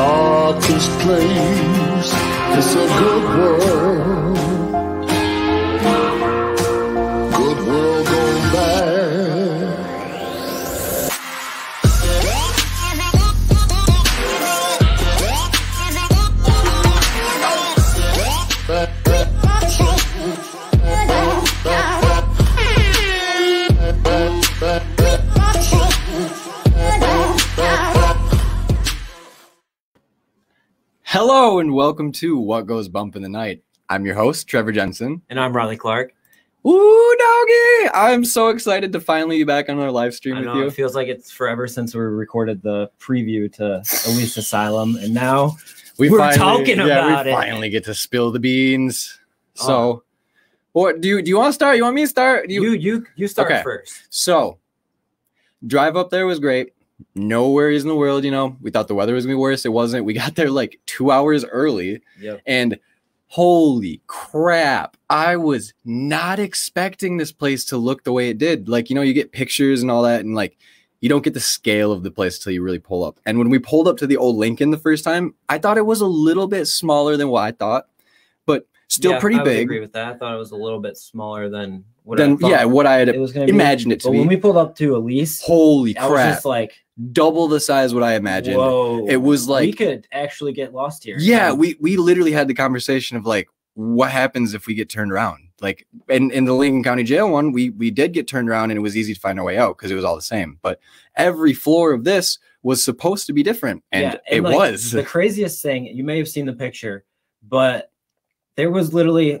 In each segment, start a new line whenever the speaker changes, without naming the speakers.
darkest place. It's a good world.
Hello and welcome to What Goes Bump in the Night. I'm your host, Trevor Jensen.
And I'm Riley Clark.
Ooh, doggy! I'm so excited to finally be back on our live stream
I
with
know
you.
it feels like it's forever since we recorded the preview to Elise Asylum, and now
We
we're
finally-
talking
yeah,
about
we
it.
finally get to spill the beans.
Oh.
So, what do you do? You want to start? You want me to start? Do
you you you start
Okay.
first.
So, drive up there was great. No worries in the world, you know. We thought the weather was gonna be worse. It wasn't. We got there like two hours early.
Yep.
And holy crap, I was not expecting this place to look the way it did. Like, you know, you get pictures and all that, and like, you don't get the scale of the place until you really pull up. And when we pulled up to the old Lincoln the first time, I thought it was a little bit smaller than what I thought, but still
Yeah,
pretty
I
big.
agree with that. I thought it was a little bit smaller than what I thought
yeah, what I had
it was
imagined it to
But
be.
when we pulled up to Elise,
Holy crap.
just like,
Double the size what I imagined.
whoa!
It was like we
could actually get lost here.
Yeah,
And
we we literally had the conversation of like, what happens if we get turned around? Like, in in the Lincoln County Jail one, we we did get turned around, and it was easy to find our way out because it was all the same. But every floor of this was supposed to be different, and,
Yeah,
it
like,
was.
the craziest thing. You may have seen the picture, but there was literally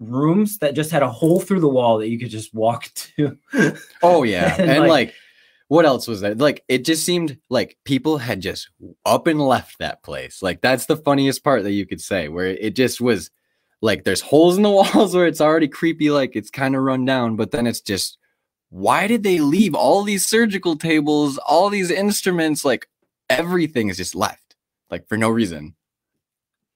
rooms that just had a hole through the wall that you could just walk to.
oh yeah,
and,
and
like-
like. What else was there? Like it just seemed like people had just up and left that place. Like that's the funniest part that you could say, where it just was like there's holes in the walls where it's already creepy, like it's kind of run down, but then it's just why did they leave all these surgical tables, all these instruments, like everything is just left, like for no reason.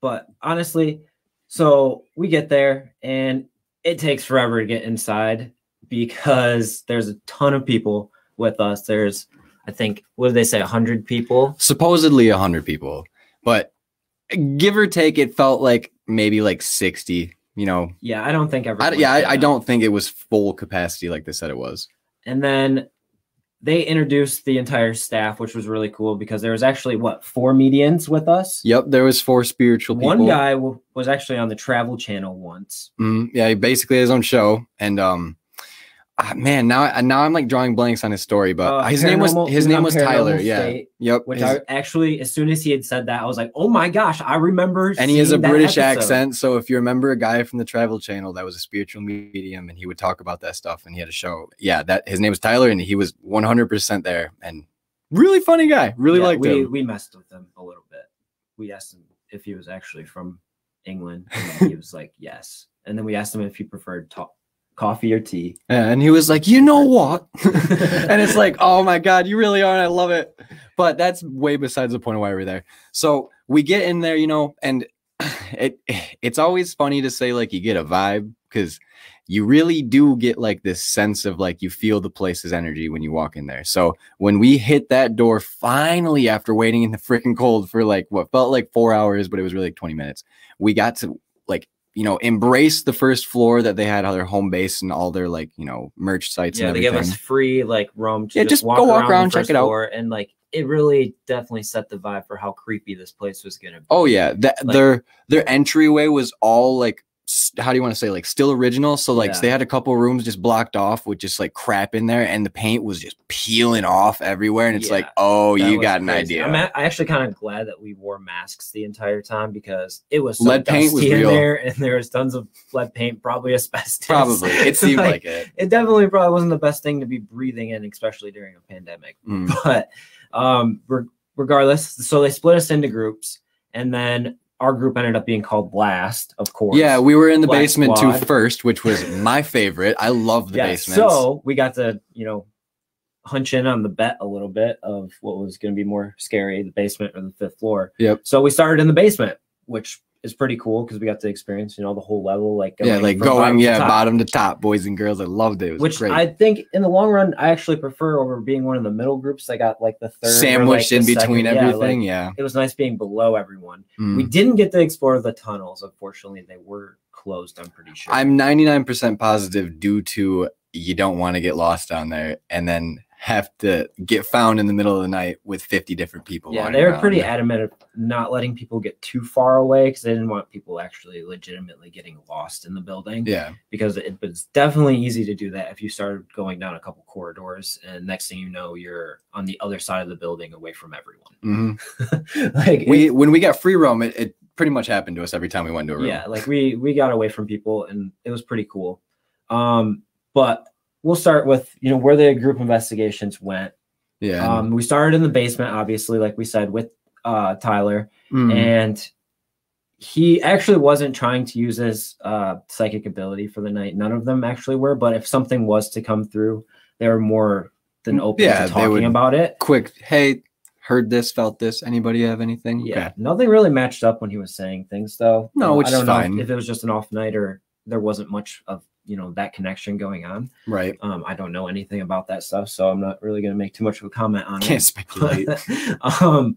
But honestly, so we get there and it takes forever to get inside because there's a ton of people with us. There's, I think, what did they say, 100 people?
Supposedly a hundred people, but give or take, it felt like maybe like sixty. You know,
Yeah, I don't think
I, yeah, I, I don't think it was full capacity like they said it was.
And then they introduced the entire staff, which was really cool because there was actually what four mediums with us.
Yep, there was four spiritual people.
One guy w- was actually on the Travel Channel once.
Mhm, yeah, he basically had his own show, and um, ah, man, now I- now I'm like drawing blanks on his story, but
Uh,
his name was his name was Tyler.
Paranormal
Yeah, yep.
Which
his-
I actually, as soon as he had said that, I was like, "Oh my gosh, I remember."
and he has a British
episode.
accent. So if you remember a guy from the Travel Channel that was a spiritual medium, and he would talk about that stuff, and he had a show. Yeah, that his name was Tyler, and he was 100 percent there, and really funny guy. Really
Yeah,
liked
we,
him.
We messed with him a little bit. We asked him if he was actually from England, and he was like, "Yes." And then we asked him if he preferred to- coffee or tea.
And he was like, you know what? and it's like, oh my god, you really are, and I love it. But that's way besides the point of why we're there. So we get in there, you know, and it it's always funny to say like you get a vibe because you really do get like this sense of like you feel the place's energy when you walk in there. So when we hit that door finally after waiting in the freaking cold for like what felt like four hours, but it was really like 20 minutes, we got to like you know embrace the first floor that they had how their home base and all their like you know merch sites
yeah,
and
they give us free like roam to
Yeah, just go walk
the
around, check it out.
and like it really definitely set the vibe for how creepy this place was gonna oh, be.
Oh yeah, that
Like-
their their entryway was all like how do you want to say like still original? So like
Yeah.
they had a couple rooms just blocked off with just like crap in there, and the paint was just peeling off everywhere, and it's like, oh, you got an idea.
I'm a- I actually kind of glad that we wore masks the entire time because it was so
Lead paint was
in
real.
there, and there was tons of lead paint, probably asbestos.
Probably it seemed like, it.
it definitely probably wasn't the best thing to be breathing in, especially during a pandemic.
Mm.
But um, re- regardless, so they split us into groups, and then our group ended up being called Blast, of course.
Yeah, we were in the basement too first, which was my favorite. I love the
yeah.
basement.
So we got to you know hunch in on the bet a little bit of what was going to be more scary, the basement or the fifth floor.
Yep.
So we started in the basement, which is pretty cool because we got to experience, you know, the whole level, like
yeah, like
from bottom
going
to
yeah bottom to top, boys and girls. I loved it. It was
Which
great.
I think in the long run, I actually prefer over being one of the middle groups I got like the third like,
Sandwiched
the
in
second-
between
yeah, like,
everything. yeah.
it was nice being below everyone.
Mm.
We didn't get to explore the tunnels. Unfortunately, they were closed. I'm pretty sure.
I'm 99% positive due to you don't want to get lost down there and then have to get found in the middle of the night with 50 different people.
yeah, they were
around.
pretty adamant of not letting people get too far away because they didn't want people actually legitimately getting lost in the building.
Yeah.
because it was definitely easy to do that if you started going down a couple corridors and next thing you know you're on the other side of the building away from everyone
Mhm.
like
We
it-
when we got free roam, it, it pretty much happened to us every time we went to a room.
yeah like we we got away from people and it was pretty cool um but we'll start with you know where the group investigations went
Yeah.
um we started in the basement obviously like we said with uh tyler
Mm.
and he actually wasn't trying to use his uh, psychic ability for the night. None of them actually were, but if something was to come through, they were more than open
Yeah,
to talking about it.
Quick, hey, heard this, felt this. Anybody have anything?
Yeah,
Okay.
nothing really matched up when he was saying things, though.
No, which
I don't know if-
fine.
if it was just an off night or there wasn't much of you know that connection going on.
Right.
Um, I don't know anything about that stuff, so I'm not really going to make too much of a comment on
Can't
it.
speculate.
um,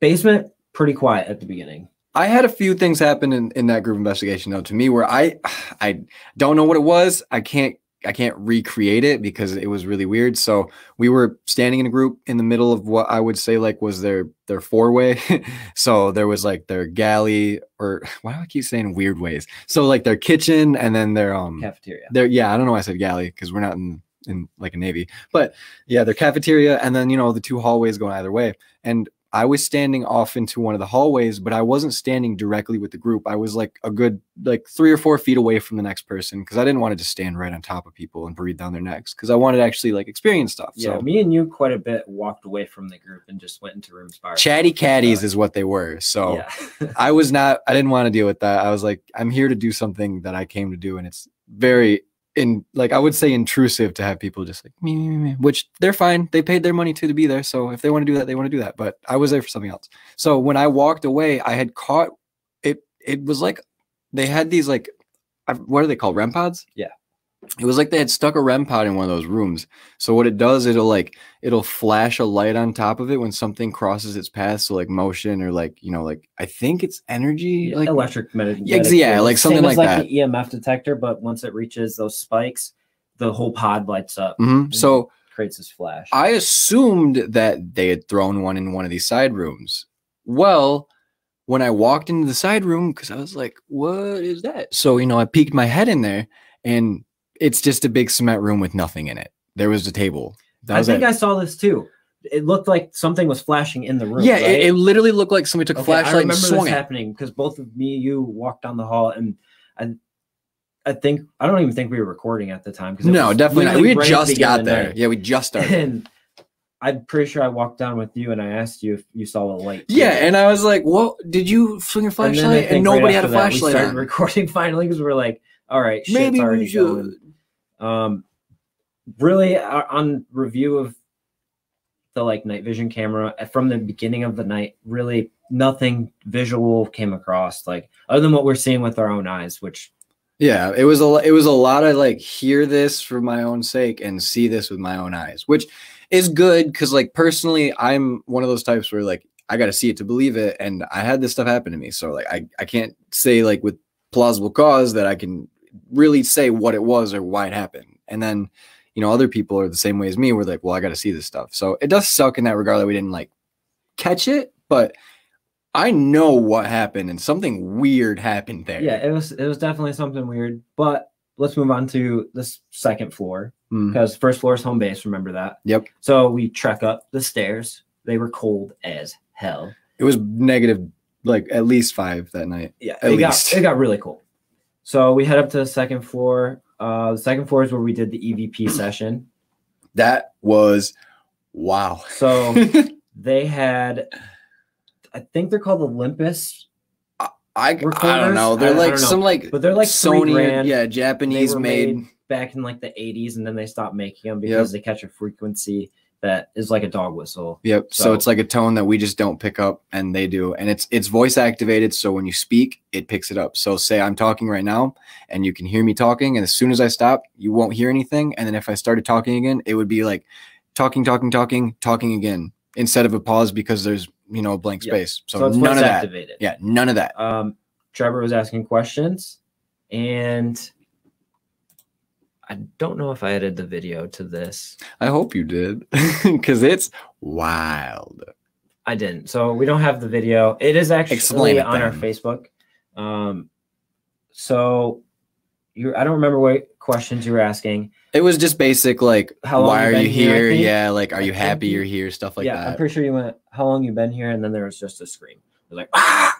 basement pretty quiet at the beginning.
I had a few things happen in, in that group investigation though to me where I I don't know what it was. I can't I can't recreate it because it was really weird. So we were standing in a group in the middle of what I would say like was their their four way. so there was like their galley or why do I keep saying weird ways? So like their kitchen and then their um
Cafeteria.
their yeah, I don't know why I said galley because we're not in in like a navy, but yeah, their cafeteria and then you know the two hallways going either way. And I was standing off into one of the hallways, but I wasn't standing directly with the group. I was like a good like three or four feet away from the next person because I didn't want to just stand right on top of people and breathe down their necks because I wanted to actually like experience stuff.
Yeah,
so
me and you quite a bit walked away from the group and just went into rooms by
chatty caddies is what they were. So
yeah.
I was not, I didn't want to deal with that. I was like, I'm here to do something that I came to do. And it's very in like I would say intrusive to have people just like me, me, me, which they're fine. They paid their money to to be there. So if they want to do that, they want to do that. But I was there for something else. So when I walked away, I had caught it, it was like they had these like what are they called? REM pods?
Yeah.
It was like they had stuck a REM pod in one of those rooms. So what it does, it'll like it'll flash a light on top of it when something crosses its path. So like motion or like you know like I think it's energy.
Yeah,
like
electric med-
Yeah, yeah, like something like
like the EMF detector, but once it reaches those spikes, the whole pod lights up,
Mhm. So
creates this flash.
I assumed that they had thrown one in one of these side rooms. Well, when I walked into the side room, because I was like, what is that? So, you know, I peeked my head in there and it's just a big cement room with nothing in it. There was a table. That
I think
it.
I saw this too. It looked like something was flashing in the room.
yeah,
right?
it, it literally looked like somebody took a
Okay, I
flashlight and
remember
swung
this
it.
happening because both of me, you walked down the hall, and I, I think I don't even think we were recording at the time.
No, definitely not. We had
right
just got there.
night.
Yeah, we just started.
And I'm pretty sure I walked down with you, and I asked you if you saw the light.
yeah, and I was like, "What? Did you swing
And I
flashlight?" And,
right
nobody had a
that, we
flashlight
started
on.
recording finally because we're like, all right, shit's
Maybe
already
we should.
going. Um, really, uh, on review of the like night vision camera uh, from the beginning of the night, really nothing visual came across, like other than what we're seeing with our own eyes, which
Yeah, it was a it was a lot of like hear this for my own sake and see this with my own eyes, which is good because like personally, I'm one of those types where like I got to see it to believe it, and I had this stuff happen to me, so like I I can't say like with plausible cause that I can really say what it was or why it happened, and then you know other people are the same way as me. We're like, well, I got to see this stuff, so it does suck in that regard that we didn't like catch it, but. I know what happened and something weird happened there.
yeah, it was it was definitely something weird. But let's move on to this second floor
Mm.
because first floor is home base. Remember that.
Yep.
So we trek up the stairs. They were cold as hell.
It was negative, like at least five that night.
Yeah,
At
it
least.
got it got really cold. So we head up to the second floor. Uh, the second floor is where we did the EVP session.
That was wow.
So they had, I think they're called Olympus,
I, I don't know. They're
I
like
know.
some like
but they're like
Sony, yeah, Japanese made.
made back in like the 80s, and then they stopped making them because they catch a frequency that is like a dog whistle.
Yep. So,
So-
it's like a tone that we just don't pick up and they do. And it's it's voice activated. So when you speak, it picks it up. So say I'm talking right now and you can hear me talking. And as soon as I stop, you won't hear anything. And then if I started talking again, it would be like talking, talking, talking, talking again instead of a pause because there's you know a blank
Yep.
space. So, none of that.
activated.
Yeah, none of that.
Um, Trevor was asking questions, and I don't know if I added the video to this.
I hope you did because it's wild.
I didn't. So we don't have the video. It is actually
Explain
on our. Facebook. Um, so you, I don't remember what questions you were asking.
It was just basic like
How long
why are you
here,
here? Yeah, like are you happy
you-
you're here? Stuff like that.
yeah, I'm pretty sure you went. How long you been here? And then there was just a scream. It was like ah.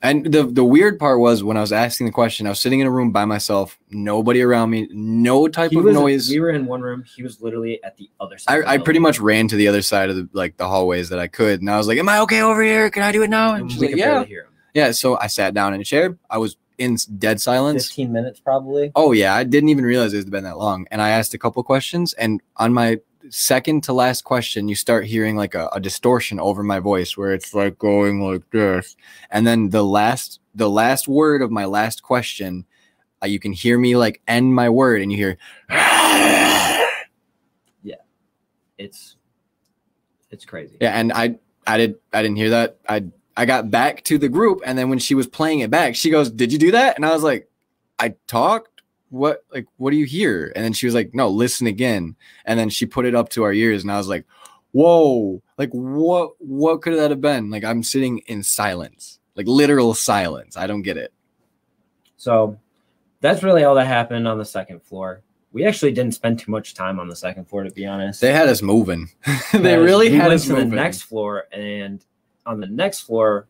And the the weird part was when I was asking the question, I was sitting in a room by myself, nobody around me, no type
He
of
was,
noise.
We were in one room. He was literally at the other side.
I, I pretty much ran to the other side of the like the hallways that I could, and I was like, "Am I okay over here? Can I do it now?" And
And
she's like, "Yeah, yeah." So I sat down in a chair. I was in dead silence.
Fifteen minutes probably.
Oh yeah, I didn't even realize it had been that long. And I asked a couple questions, and on my second to last question, you start hearing like a, a distortion over my voice where it's like going like this. And then the last the last word of my last question, uh, you can hear me like end my word, and you hear. Yeah.
It's it's crazy.
Yeah, and I I did I didn't hear that. I I got back to the group, and then when she was playing it back, she goes, "Did you do that?" And I was like, "I talked. What like what do you hear?" And then she was like, "No, listen again." And then she put it up to our ears, and I was like, "Whoa! Like what what could that have been?" Like I'm sitting in silence, like literal silence. I don't get it.
So that's really all that happened on the second floor. We actually didn't spend too much time on the second floor, to be honest.
They had us moving. they really
we
had
went
us
to
moving.
the next floor, and on the next floor,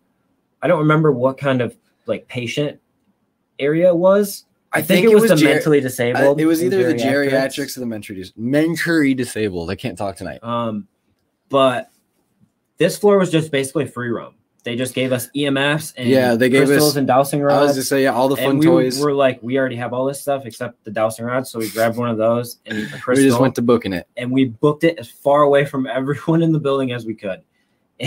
I don't remember what kind of like patient area it was. I, think, it was, the
ger-
mentally
I-
disabled.
it was either the
geriatrics.
or the mentally mentally disabled. I can't talk tonight.
Um, but this floor was just basically free roam. They just gave us EMFs and
Yeah, they gave
crystals
us-
and dowsing rods.
I was to say, yeah, all the fun
and we
toys.
were like, we already have all this stuff except the dowsing rods. So we grabbed one of those and a
we just went to booking it.
and we booked it as far away from everyone in the building as we could.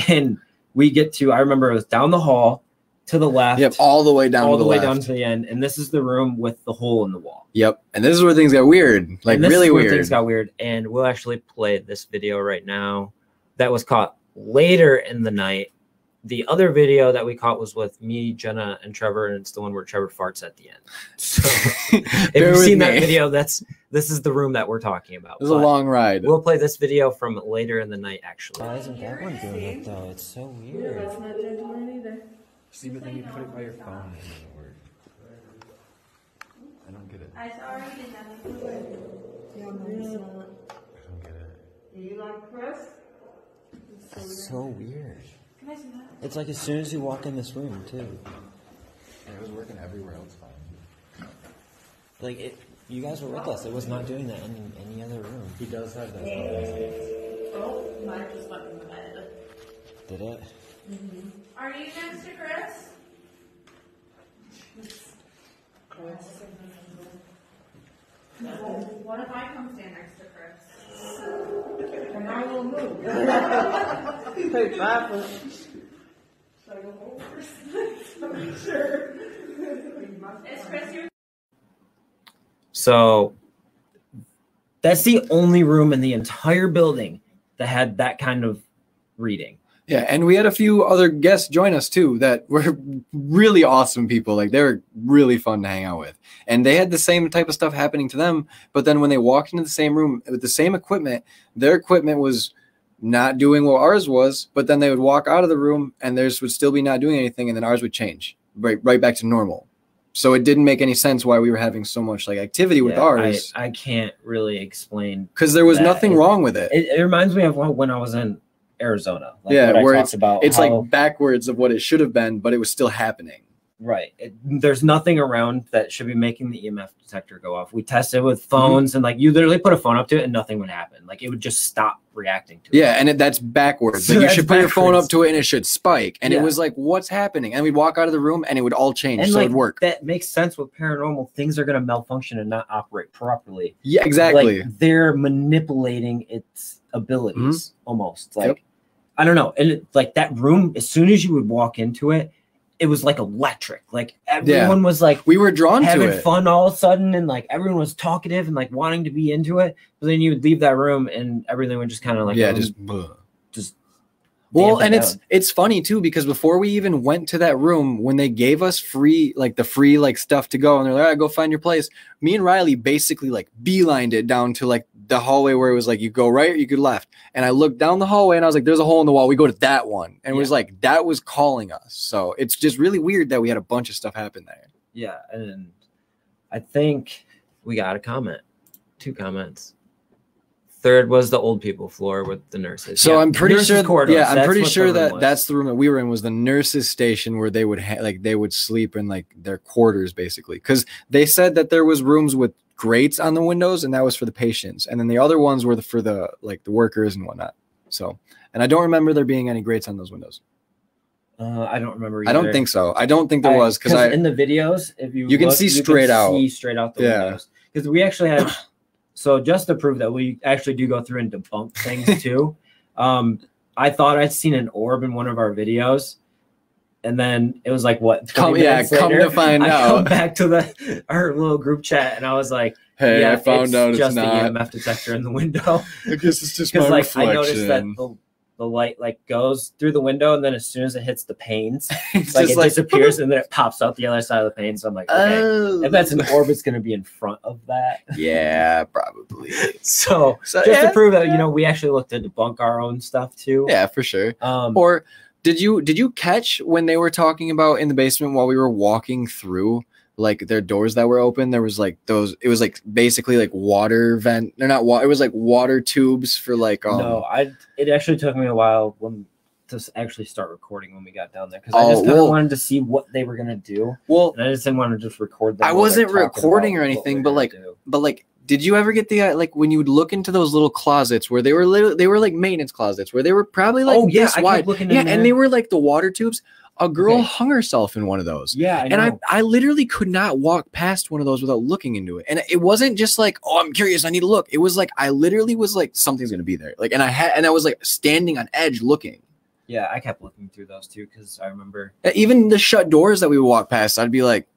And we get to, I remember it was down the hall to the left,
Yep, all the way down
all
to
the,
the,
way
left.
down to the end. And this is the room with the hole in the wall.
Yep, and this is where things got weird, like
And this
really
is where
weird.
Things got weird, and we'll actually play this video right now. That was caught later in the night. The other video that we caught was with me, Jenna, and Trevor, and it's the one where Trevor farts at the end. So if you've
with
seen that video, that's this is the room that we're talking about.
It was a long ride.
We'll play this video from later in the night, actually.
Why isn't that one doing it though? It's so weird.
That's not gentleman either.
See, but then you put it by your phone and it doesn't work. I don't get it.
I already did that before. Yeah, I'm it.
I don't get it.
Do you like Chris?
It's so weird.
Can I smell it?
It's like as soon as you walk in this room too.
it was working everywhere else fine.
Like it, you guys were with us. It was not doing that in any other room.
He does have that.
Oh, mine just went in the bed.
Did it? Mm-hmm.
Are you next to Chris? What if I come stand next to Chris? And I will move. Hey, Papa. Should I go over? Make sure. Is Chris your
So that's the only room in the entire building that had that kind of reading.
Yeah, and we had a few other guests join us too that were really awesome people. Like they were really fun to hang out with. And they had the same type of stuff happening to them, but then when they walked into the same room with the same equipment, their equipment was not doing what ours was, but then they would walk out of the room and theirs would still be not doing anything and then ours would change right right back to normal. So it didn't make any sense why we were having so much like activity with
Yeah,
ours
I, I can't really explain.
because there was
that.
nothing
It-
wrong with it.
It, it reminds me of when I was in Arizona. Like
Yeah, where
talked about
It's
how-
like backwards of what it should have been, but it was still happening.
Right. It, there's nothing around that should be making the EMF detector go off. We tested
Mm-hmm.
with phones and like you literally put a phone up to it and nothing would happen. Like it would just stop reacting to it.
Yeah, and it, that's backwards.
So
Like you should put your phone up to it and it should spike. And it was like, what's happening? And we'd walk out of the room and it would all change.
And
so
like
it'd work.
that makes sense with paranormal. Things are gonna malfunction and not operate properly.
yeah, exactly.
Like they're manipulating its abilities almost like
Yep.
I don't know. And it, like that room, as soon as you would walk into it, it was like electric. Like everyone was like
We were drawn to
having
it.
fun all of a sudden, and like everyone was talkative and like wanting to be into it. But then you would leave that room, and everything would just kind of like
yeah,
um,
just
just
Well, and it's it's funny too because before we even went to that room, when they gave us free like the free like stuff to go, and they're like, "All right, go find your place." Me and Riley basically like beelined it down to like the hallway where it was like you go right, or you could left, and I looked down the hallway and I was like, "There's a hole in the wall. We go to that one," and it was like that was calling us. So it's just really weird that we had a bunch of stuff happen there.
yeah. And I think we got a comment, two comments. Third was the old people floor with the nurses.
So
Yeah,
I'm pretty
nurses
sure.
corridors,
Yeah, I'm pretty sure that
was.
that's the room that we were in was the nurses' station where they would ha- like they would sleep in like their quarters basically because they said that there was rooms with grates on the windows and that was for the patients and then the other ones were the, for the like the workers and whatnot. So and I don't remember there being any grates on those windows.
Uh, I don't remember. Either.
I don't think so. I don't think there
I-
was because I
in the videos, if you
You can
look,
see straight out.
see straight out the
Yeah.
windows. Because we actually had, so just to prove that we actually do go through and debunk things too. um, I thought I'd seen an orb in one of our videos, and then it was like what?
come yeah
minutes
come to find
I come
out.
back to the our little group chat, and I was like,
Hey,
"Yeah,
I found out it's
just
not.
the EMF detector in the window."
I guess it's just
Because
my
like I noticed that the, the light like goes through the window, and then as soon as it hits the panes,
It's
like
just
it disappears and then it pops out the other side of the pane. So I'm like, okay,
Oh.
if that's an orb, it's going to be in front of that.
yeah, probably.
So
So,
just
yeah,
to prove that,
yeah.
you know, we actually looked to debunk our own stuff too.
Yeah, for sure.
Um,
Or did you did you catch when they were talking about in the basement while we were walking through like their doors that were open? There was like those. It was like basically like water vent. They're not water. It was like water tubes for like um.
no, I. It actually took me a while when to actually start recording when we got down there because I
Oh,
just kind of
well-
wanted to see what they were going to do,
Well,
and I just didn't want to just record. Them
I wasn't recording or anything, but, like,
do.
but like. Did you ever get the uh, like when you would look into those little closets where they were little, they were like maintenance closets where they were probably like
oh yeah,
this wide
kept looking in
yeah and they were like the water tubes a girl
Okay.
hung herself in one of those
yeah, I
and I,
know.
I literally could not walk past one of those without looking into it. And it wasn't just like, oh, I'm curious, I need to look. It was like I literally was like, something's gonna be there. Like, and I had, and I was like standing on edge looking.
yeah, I kept looking through those too because I remember.
Uh, Even the shut doors that we would walk past, I'd be like, "Pfft,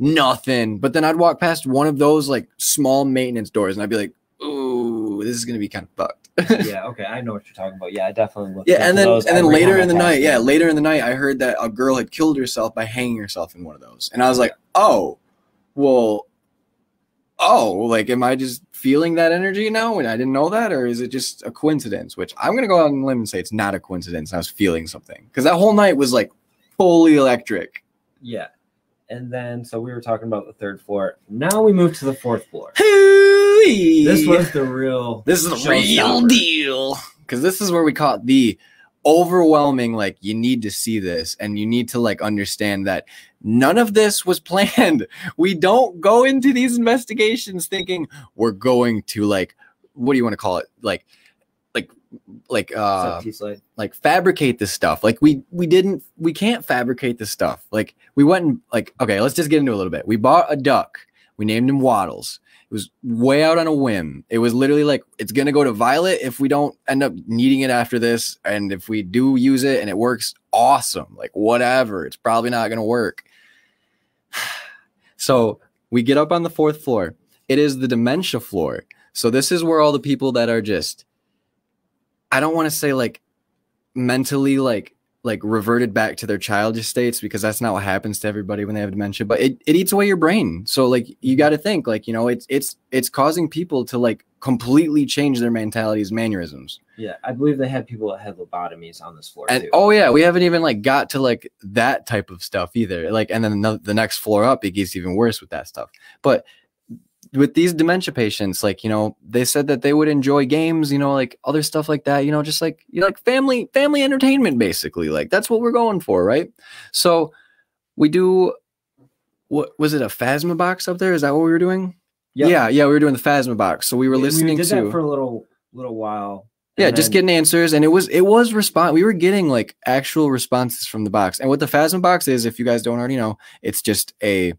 nothing. But then I'd walk past one of those like small maintenance doors, and I'd be like, ooh, this is gonna be kind of fucked.
yeah, okay, I know what you're talking about. Yeah, I definitely looked.
Yeah, and then and then later in the night, yeah, later in the night, I heard that a girl had killed herself by hanging herself in one of those, and I was like, oh, well, oh, like, am I just feeling that energy now, and I didn't know that, or is it just a coincidence? Which I'm gonna go out on a limb and say it's not a coincidence. I was feeling something because that whole night was like fully electric.
Yeah. And then so we were talking about the third floor. Now we move to the fourth floor.
This
This was the real
This is the real deal. Because this is where we caught the overwhelming, like, you need to see this and you need to, like, understand that none of this was planned. We don't go into these investigations thinking we're going to, like, what do you want to call it? Like, like, uh,
like,
like fabricate this stuff. Like we we didn't we can't fabricate this stuff. Like we went and like okay, let's just get into a little bit. We bought a duck. We named him Waddles. It was way out on a whim. It was literally like it's gonna go to Violet if we don't end up needing it after this, and if we do use it and it works, awesome. Like whatever. It's probably not gonna work. so we get up on the fourth floor. It is the dementia floor. So this is where all the people that are just I don't want to say like mentally like like reverted back to their childish states because that's not what happens to everybody when they have dementia but it, it eats away your brain. So like you got to think like you know it's it's it's causing people to like completely change their mentalities mannerisms.
Yeah, I believe they had people that had lobotomies on this floor
and
too.
oh yeah we haven't even like got to like that type of stuff either like and then the, the next floor up it gets even worse with that stuff. But with these dementia patients like you know they said that they would enjoy games you know like other stuff like that you know just like you know, like family family entertainment basically like that's what we're going for right so we do what was it a phasma box up there is that what we were doing
Yep.
yeah yeah we were doing the phasma box so we were
We-
listening
we
to
that for a little little while.
yeah just getting answers and it was it was response we were getting like actual responses from the box and what the phasma box is if you guys don't already know it's just a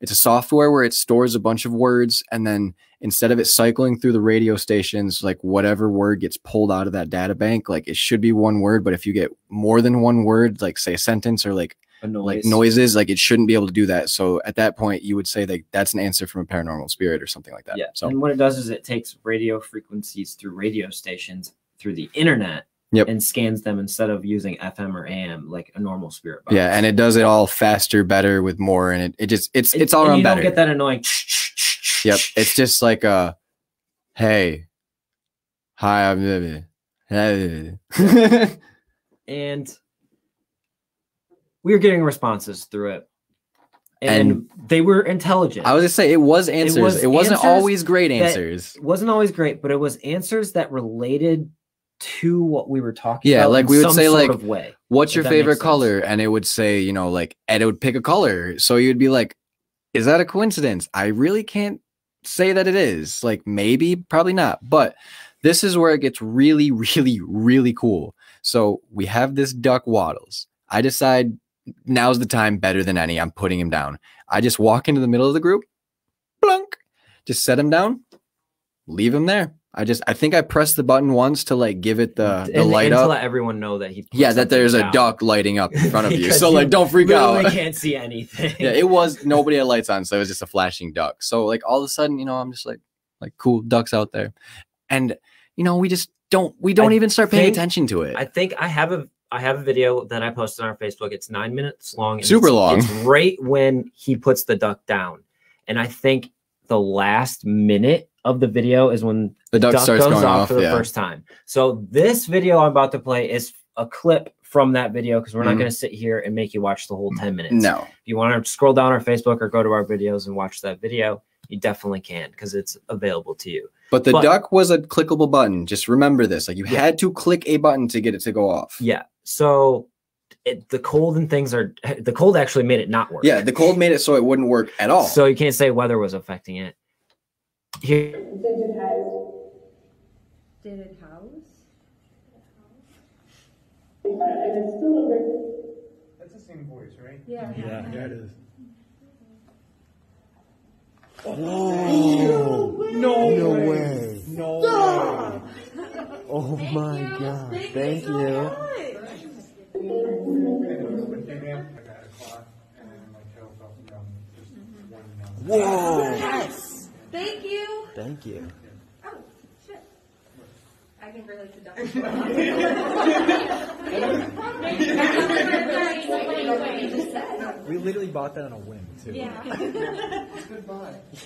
it's a software where it stores a bunch of words and then instead of it cycling through the radio stations like whatever word gets pulled out of that data bank like it should be one word but if you get more than one word like say a sentence or like
noise.
like noises like it shouldn't be able to do that so at that point you would say that that's an answer from a paranormal spirit or something like that
Yeah.
so
And what it does is it takes radio frequencies through radio stations through the internet
Yep.
and scans them instead of using FM or AM like a normal spirit box.
yeah and it does it all faster better with more and it, it just it's it's all
and
around
you
better
don't get that annoying.
Yep. It's just like a hey. Hi, I'm Hey.
and we were getting responses through it. And, they were intelligent.
I was just say it was answers. It,
was
not always great answers.
it wasn't always great, but it was answers that related to what we were talking
Yeah,
about.
like we would say, like,
way.
What's your favorite color? And it would say, you know, like and it would pick a color. So you'd be like, is that a coincidence? I really can't say that it is. Like maybe, probably not. But this is where it gets really, really, really cool. So we have this duck waddles. I decide now's the time better than any. I'm putting him down. I just walk into the middle of the group, blunk, just set him down, leave him there. I just I think I pressed the button once to like give it the, the
and,
light
and to let everyone know that he
Yeah, that there's a duck lighting up in front of you. So like don't freak
out.
out.
can't see anything.
yeah, it was nobody had lights on, so it was just a flashing duck. So like all of a sudden, you know, I'm just like like cool ducks out there. And you know, we just don't we don't
I
even start paying
think-
attention to it.
I think I have a I have a video that I posted on our Facebook. It's nine minutes long.
Super
it's-
long.
It's right when he puts the duck down, and I think the last minute of the video is when
the duck,
duck
starts
goes
going
off
off.
for the
yeah.
first time. So this video I'm about to play is a clip from that video because we're not
Mhm.
going to sit here and make you watch the whole 10 minutes.
No.
If you want to scroll down our Facebook or go to our videos and watch that video, you definitely can because it's available to you.
But the
But-
duck was a clickable button. Just remember this. Like you
Yeah.
had to click a button to get it to go off.
Yeah. So it, the cold and things are the cold actually made it not work.
Yeah, the cold made it so it wouldn't work at all.
So you can't say weather was affecting it. Here,
Did it house?
That's the same voice, right?
Yeah.
Yeah, it is. Oh!
No way.
No way.
Oh my god. Thank you.
I got a cloth
Thank you.
Thank you.
Oh, shit. I can relate to Doug.
We literally bought that on a whim, too.
Yeah.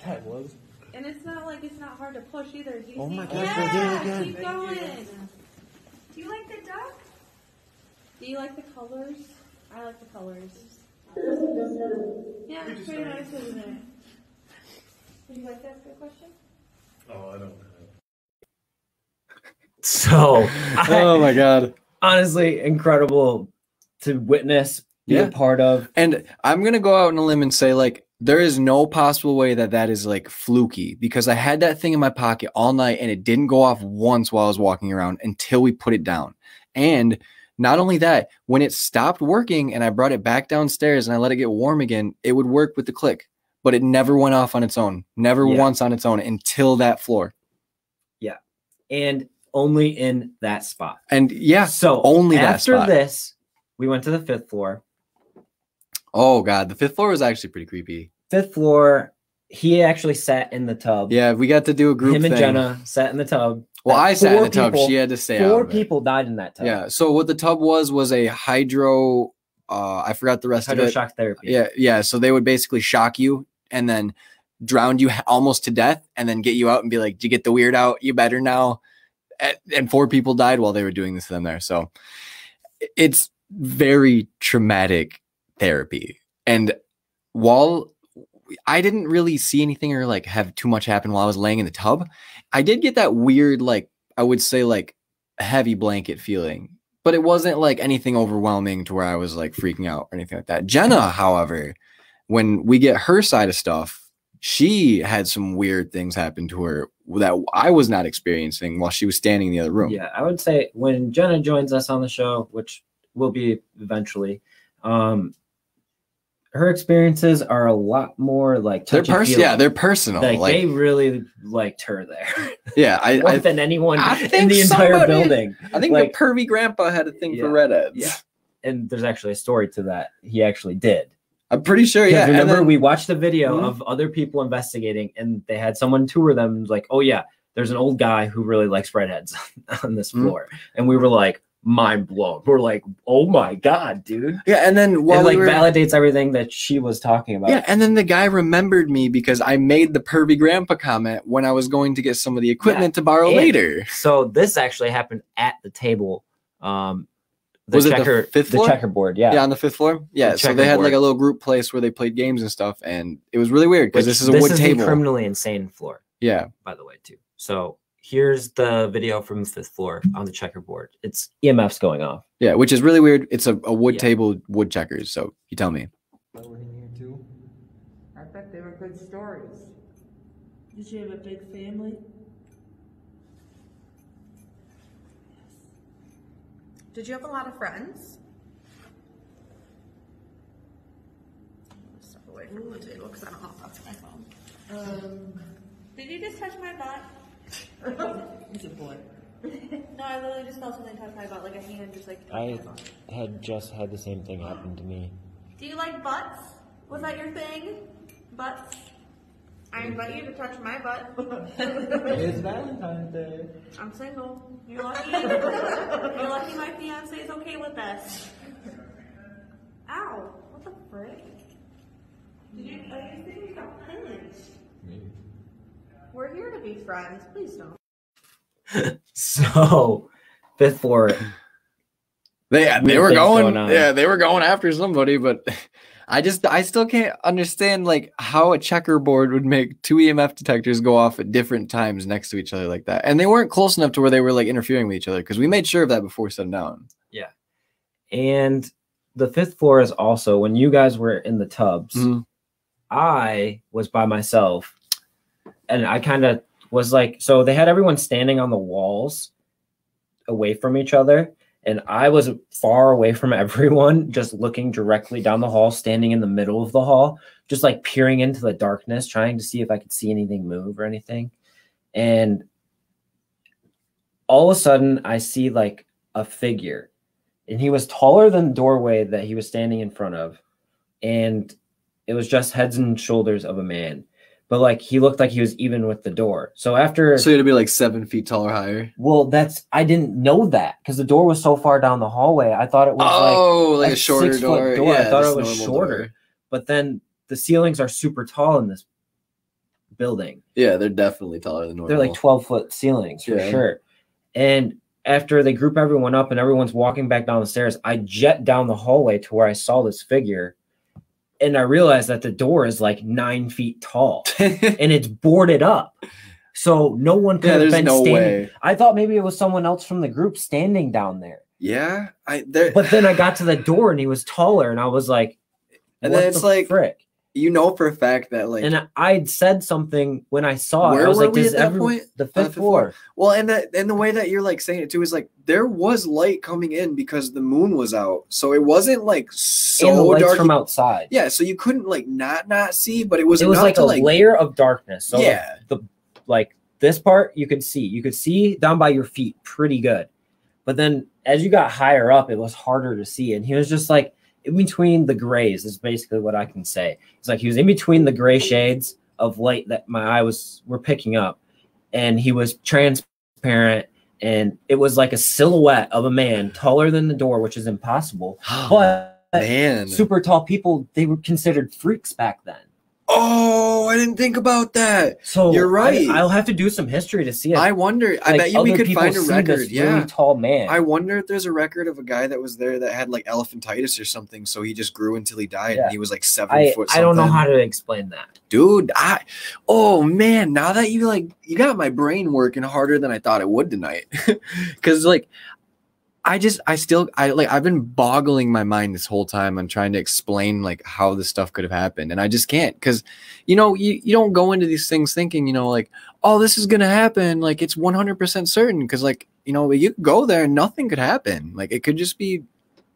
Yeah, it was.
And it's not like it's not hard to push either. Do you
Oh
see-
my gosh,
yeah,
we're doing it again.
Keep going. Do you like the duck? Do you like the colors? I like the colors. Yeah, it's pretty nice, isn't it? Would you like to ask a question?
Oh, I don't know.
so
oh my god.
honestly, incredible to witness, be
Yeah.
a part of.
And I'm gonna go out on a limb and say like there is no possible way that that is like fluky because I had that thing in my pocket all night and it didn't go off once while I was walking around until we put it down. And not only that, when it stopped working and I brought it back downstairs and I let it get warm again, it would work with the click, but it never went off on its own, never
Yeah.
once on its own until that floor. Yeah.
And only in that spot.
And yeah,
So
only that
after this, we went to the fifth floor.
oh god, the fifth floor was actually pretty creepy.
Fifth floor, he actually sat in the tub.
Yeah, we got to do a group
Him and
thing.
Jenna sat in the tub.
well, I sat in the tub.
people-
she had to stay out.
Four
of it.
people died in that tub.
Yeah. So what the tub was was a hydro. Uh, I forgot the rest of it.
Hydroshock therapy.
Yeah, yeah. So they would basically shock you and then drown you almost to death, and then get you out and be like, "Did you get the weird out? You better now." And, and four people died while they were doing this to them there. So it's very traumatic therapy. And while I didn't really see anything or like have too much happen while I was laying in the tub, I did get that weird, like I would say, like heavy blanket feeling but it wasn't like anything overwhelming to where I was like freaking out or anything like that. Jenna, however, when we get her side of stuff, she had some weird things happen to her that I was not experiencing while she was standing in the other room.
Yeah, I would say when Jenna joins us on the show, which will be eventually, um, her experiences are a lot more like
They're personal. Yeah, they're personal.
like,
Like,
they really liked her there
yeah, I,
more
I,
than anyone
I
in
think
the entire
somebody-
building.
I think
like-
the pervy grandpa had a thing for redheads.
yeah. And there's actually a story to that. He actually did.
I'm pretty sure. Yeah,
remember
then-
we watched the video
Mhm.
of other people investigating, and they had someone tour them. Like, oh yeah, there's an old guy who really likes redheads on this
Mhm.
floor, and we were like mind blown. We're like, oh my god, dude!
yeah, and then while
it like
we were,
validates everything that she was talking about.
yeah, and then the guy remembered me because I made the pervy grandpa comment when I was going to get some of the equipment to borrow
and-
later.
So this actually happened at the table. Um, the
Was it the
checker,
fifth
the
floor?
checkerboard, yeah.
Yeah, on the fifth floor. Yeah,
The
so they had like a little group place where they played games and stuff, and it was really weird because this is a wood
the
table.
criminally insane floor.
yeah,
by the way, too. So here's the video from the fifth floor on the checkerboard. It's EMFs going off.
yeah, which is really weird. It's a, a wood
Yeah.
table, wood checkers. So you tell me.
I bet they were good stories. Did you have a big family?
Did you have a lot of friends? Step away from the table because I don't know if that's my phone.
Um,
Did you just touch my butt?
he's a boy.
No, I literally just felt something touch my butt, like a hand just like touched
I
my butt.
had just had the same thing happen to me.
Do you like butts? Was that your thing? Butts? I invite you to touch my butt.
It's Valentine's Day.
I'm single. You're lucky. You're lucky my fiance is okay with this. Ow! What the frick? Did you? Are you thinking you got pinched? We're here to be friends. Please don't.
So fifth floor.
They they were going,
going
yeah, they were going after somebody, but I just I still can't understand like how a checkerboard would make two EMF detectors go off at different times next to each other like that. And they weren't close enough to where they were like interfering with each other because we made sure of that before we set them down. Yeah.
And the fifth floor is also when you guys were in the tubs,
Mhm.
I was by myself. And I kind of was like, so they had everyone standing on the walls away from each other. And I was far away from everyone, just looking directly down the hall, standing in the middle of the hall, just like peering into the darkness, trying to see if I could see anything move or anything. And all of a sudden, I see like a figure, and he was taller than the doorway that he was standing in front of. And it was just heads and shoulders of a man. But like he looked like he was even with the door. So after
So it'd be like seven feet tall or higher.
well, that's I didn't know that because the door was so far down the hallway. I thought it was like,
Oh, like,
a
a shorter door.
door. I thought it was shorter.
door.
but then the ceilings are super tall in this building.
Yeah, they're definitely taller than normal.
They're like 12 foot ceilings for
Yeah.
sure. And after they group everyone up and everyone's walking back down the stairs, I jet down the hallway to where I saw this figure. And I realized that the door is like nine feet tall and it's boarded up. So no one could
yeah,
have been
no
standing.
way.
I thought maybe it was someone else from the group standing down there.
Yeah, I there.
But then I got to the door and he was taller, and I was like,
And
"What
then it's
the
like-
frick."
You know for a fact that like
And I'd said something when I saw it.
Where
I was
were
like,
we
"Does
at that
every-
point?
The
Uh,
fifth
fifth floor.
floor.
Well, and that and the way that you're like saying it too is like there was light coming in because the moon was out, so it wasn't like so dark.
from outside.
yeah, so you couldn't like not not see, but it was
it was like
to
a
like
layer of darkness. So
yeah,
the like this part you could see. You could see down by your feet pretty good. But then as you got higher up, it was harder to see. And he was just like in between the grays, is basically what I can say. It's like he was in between the gray shades of light that my eye was were picking up. And he was transparent and it was like a silhouette of a man taller than the door, which is impossible. But
man.
super tall people, they were considered freaks back then.
Oh, I didn't think about that.
So
You're right.
I, will have to do some history to see it.
I wonder. I
like,
bet you we could find a record. Yeah.
really tall man.
I wonder if there's a record of a guy that was there that had like elephantitis or something, so he just grew until he died,
Yeah.
and he was like seven
I,
foot.
I don't know how to explain that.
dude i oh man now that you like you got my brain working harder than i thought it would tonight because like i just i still i like i've been boggling my mind this whole time on trying to explain like how this stuff could have happened and i just can't because you know you, you don't go into these things thinking you know like oh this is gonna happen like it's 100% certain because like you know you go there and nothing could happen like it could just be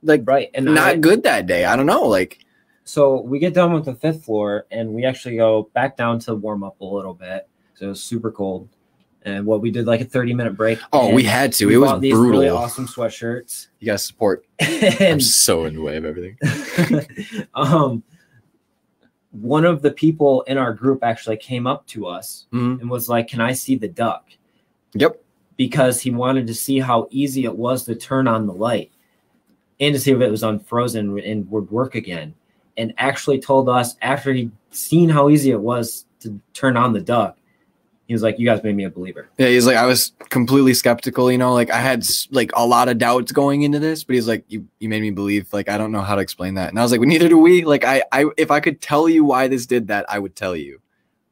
like
Right. And
not
I,
good that day i don't know like
so we get done with the fifth floor and we actually go back down to warm up a little bit. So it was super cold. And what we did like a 30 minute break.
Oh, we had to.
we
It was
bought these
brutal.
Really awesome sweatshirts.
You guys support. I'm so in the way of everything.
um, one of the people in our group actually came up to us
Mhm.
and was like, "Can I see the duck?"
Yep.
Because he wanted to see how easy it was to turn on the light and to see if it was unfrozen and would work again. And actually told us after he'd seen how easy it was to turn on the duck, he was like, "You guys made me a believer."
Yeah, he's like, I was completely skeptical, you know, like I had like a lot of doubts going into this, but he's like, you, you made me believe, like, I don't know how to explain that. And I was like, well, neither do we. Like, I, I, if I could tell you why this did that, I would tell you,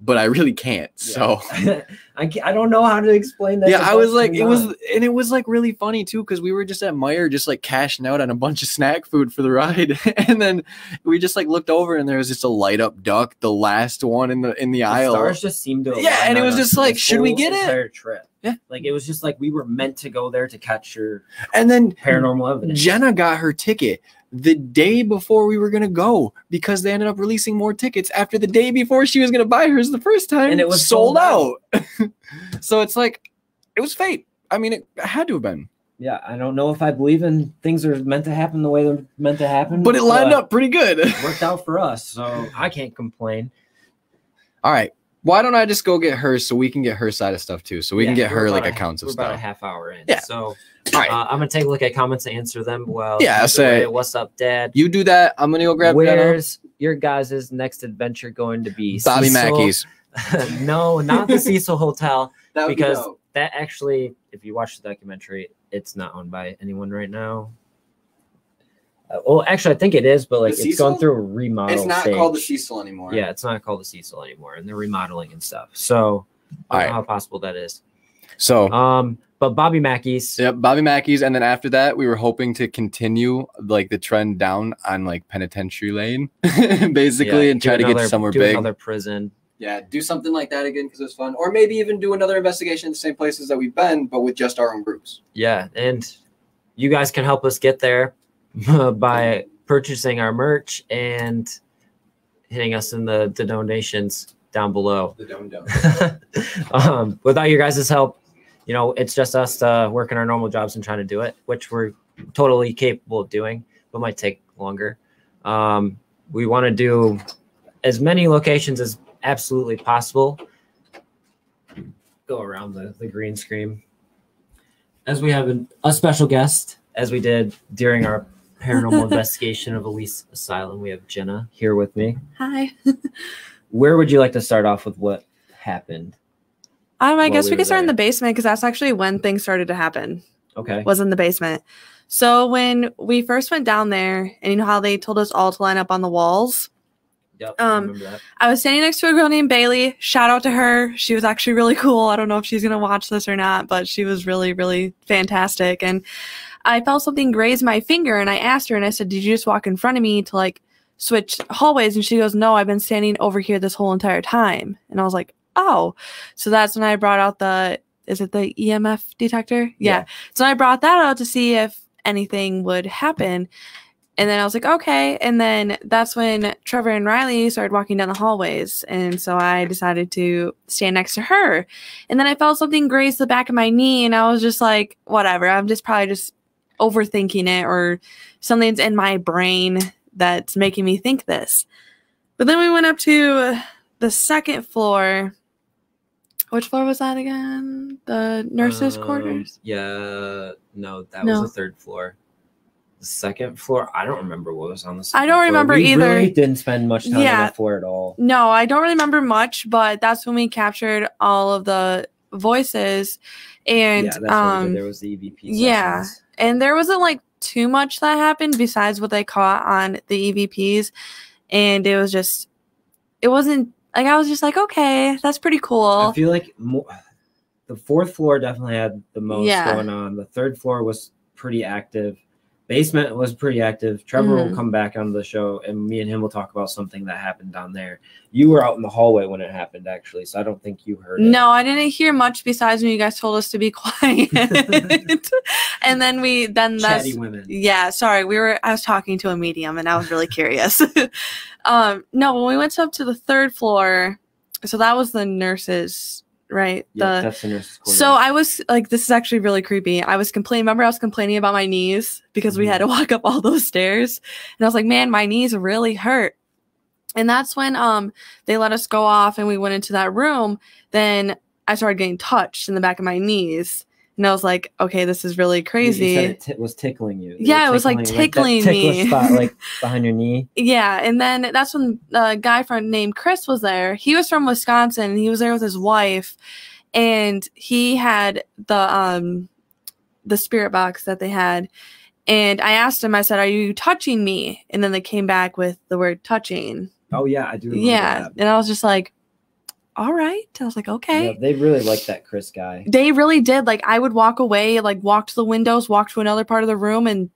but I really can't. So
I, I don't know how to explain that.
yeah, I was like, it was, and it was like really funny too, because we were just at Meijer, just like cashing out on a bunch of snack food for the ride, and then we just like looked over and there was just a light up duck, the last one in the in the,
The
aisle.
stars just seemed to
Yeah, and it was just like, should we get it?
trip
Yeah.
like it was just like we were meant to go there to catch your
and then
paranormal evidence
Jenna got her ticket the day before we were gonna go because they ended up releasing more tickets after the day before she was gonna buy hers the first time,
And it was
sold
sold
out. so it's like it was fate. I mean, it had to have been,
yeah i don't know if i believe in things are meant to happen the way they're meant to happen
but it lined up pretty good.
worked out for us so i can't complain
All right, why don't I just go get hers so we can get her side of stuff too, so we can get her like
a-
accounts of
we're about a half hour in
Yeah.
so
All right,
uh, i'm gonna take a look at comments and answer them well
Yeah, say-
way, what's up dad
you do that. I'm gonna go grab
where's your guys' next adventure going to be
Bobby
Cecil?
Mackey's.
no not the cecil hotel
That would be
because that actually, if you watch the documentary, it's not owned by anyone right now. Uh, well, actually, I think it is, but like
The
it's gone through a remodel.
it's not
stage.
called the Cecil anymore.
Yeah, it's not called the Cecil anymore, and they're remodeling and stuff. So, I don't
Alright.
know how possible that is.
So
Um, but Bobby Mackey's.
Yep, Bobby Mackey's, and then after that, we were hoping to continue like the trend down on like Penitentiary Lane, basically,
yeah,
and
do
try to get somewhere
do
big.
Another prison.
Yeah, do something like that again because it was fun, or maybe even do another investigation in the same places that we've been, but with just our own groups.
Yeah, and you guys can help us get there by purchasing our merch and hitting us in the, the donations down below.
The dome dome.
um, without your guys' help, you know, it's just us uh, working our normal jobs and trying to do it, which we're totally capable of doing, but might take longer. Um, we want to do as many locations as absolutely possible. Go around the, the green screen. As we have an, a special guest, as we did during our paranormal investigation of Eloise Asylum, we have Jenna here with me.
Hi.
Where would you like to start off with what happened?
Um, I guess
we
we could start in the basement because that's actually when things started to happen.
Okay.
Was in the basement. So when we first went down there, and you know how they told us all to line up on the walls.
Yep. I
Um,
that.
I was standing next to a girl named Bailey. Shout out to her. She was actually really cool. I don't know if she's gonna watch this or not, but she was really, really fantastic. And I felt something graze my finger, and I asked her, and I said, "Did you just walk in front of me to like switch hallways?" And she goes, "No, I've been standing over here this whole entire time." And I was like, "Oh," so that's when I brought out the is it the EMF detector? Yeah.
Yeah.
So I brought that out to see if anything would happen. And then I was like, okay. And then that's when Trevor and Riley started walking down the hallways. And so I decided to stand next to her. And then I felt something graze the back of my knee. And I was just like, whatever. I'm just probably just overthinking it or something's in my brain that's making me think this. But then we went up to the second floor. Which floor was that again? The nurses'
Um,
quarters?
Yeah. No, that
No.
was the third floor. The second floor, I don't remember what was on the second
I don't
floor.
remember
we
either.
Really didn't spend much time on
Yeah.
that floor at all.
No, I don't remember much, but that's when we captured all of the voices. And
yeah, that's
um
there was the EVP.
yeah.
sessions.
and there wasn't like too much that happened besides what they caught on the EVPs. And it was just it wasn't like I was just like, okay, that's pretty cool.
I feel like more, the fourth floor definitely had the most
Yeah.
going on. The third floor was pretty active. Basement was pretty active. Trevor will
Mhm.
come back onto the show, and me and him will talk about something that happened down there. You were out in the hallway when it happened, actually, so I don't think you heard. it.
No, I didn't hear much besides when you guys told us to be quiet. and then we then that's
chatty women.
yeah, sorry. We were I was talking to a medium and I was really curious. um no, when we went up to the third floor, so that was the nurses, right?
Yeah,
the
that's the nurse's quarters.
so I was like, this is actually really creepy. I was complaining. Remember, I was complaining about my knees because we had to walk up all those stairs, and I was like, man, my knees really hurt. And that's when um they let us go off and we went into that room. Then I started getting touched in the back of my knees, and I was like, okay, this is really
You- you
crazy.
said it t- was tickling you.
Yeah, it was, like, tickling
ticklish
me.
spot, like behind your knee.
Yeah, and then that's when a guy from named Chris was there. He was from Wisconsin. And he was there with his wife, and he had the um the spirit box that they had. And I asked him. I said, "Are you touching me?" And then they came back with the word "touching."
Oh yeah, I do. Remember
Yeah,
that.
and I was just like, "All right." I was like, "Okay."
Yeah, they really like that Chris guy.
They really did. Like I would walk away, like walk to the windows, walk to another part of the room, and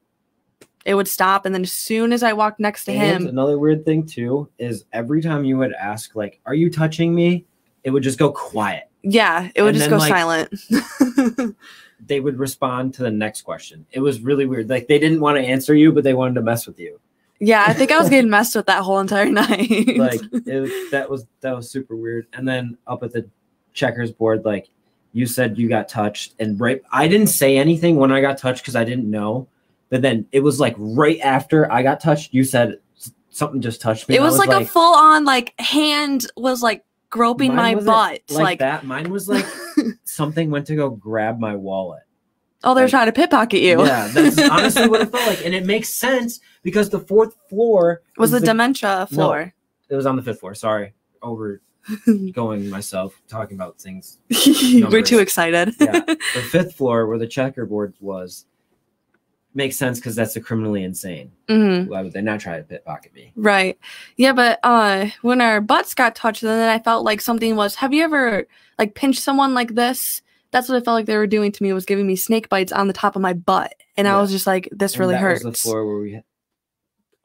it would stop. And then as soon as I walked next to
And
him,
another weird thing too is every time you would ask like, "Are you touching me?" It would just go quiet.
yeah, it would
And
just
then,
go
like,
silent.
They would respond to the next question. It was really weird. Like they didn't want to answer you, but they wanted to mess with you.
Yeah, I think I was getting messed with that whole entire night.
Like it, that was that was super weird. And then up at the checkers board, like you said, you got touched, and right, I didn't say anything when I got touched because I didn't know. But then it was like right after I got touched, you said something just touched me.
it
I
was, like, a full on like hand was like groping my butt.
like,
Like,
that. Mine was like something went to go grab my wallet.
Oh, they're
like-
trying to pickpocket you.
Yeah, that's honestly what it felt like, and it makes sense because the fourth floor
was the
the-
dementia floor.
It was on the fifth floor. Sorry, over going myself talking about things.
We're too excited.
Yeah, the fifth floor where the checkerboard was makes sense because that's the criminally insane.
Mhm.
Why would they not try to pickpocket me?
Right. Yeah, but uh when our butts got touched, then I felt like something was have you ever like pinched someone like this? That's what I felt like they were doing to me was giving me snake bites on the top of my butt. And I was just like, this
And
really
that
hurts.
Was the floor where we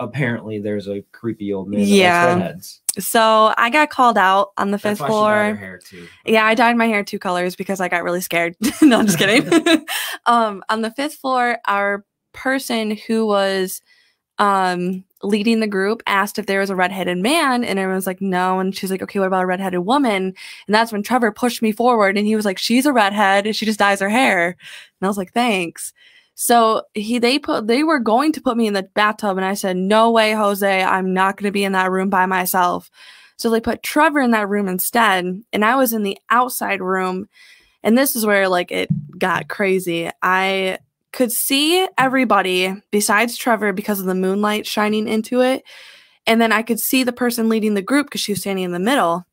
apparently there's a creepy old man.
Yeah. So I got called out on the fifth
why she dyed her
floor.
hair too.
Yeah, I dyed my hair two colors because I got really scared. no, I'm just kidding. um, on the fifth floor, our person who was um leading the group asked if there was a redheaded man, and everyone's like, no. And she's like, okay, what about a redheaded woman? And that's when Trevor pushed me forward, and he was like, she's a redhead, and she just dyes her hair. And I was like, thanks. So he they put they were going to put me in the bathtub, and I said, no way, Jose, I'm not going to be in that room by myself. So they put Trevor in that room instead, and I was in the outside room. And this is where like it got crazy. I could see everybody besides Trevor because of the moonlight shining into it. And then I could see the person leading the group because she was standing in the middle.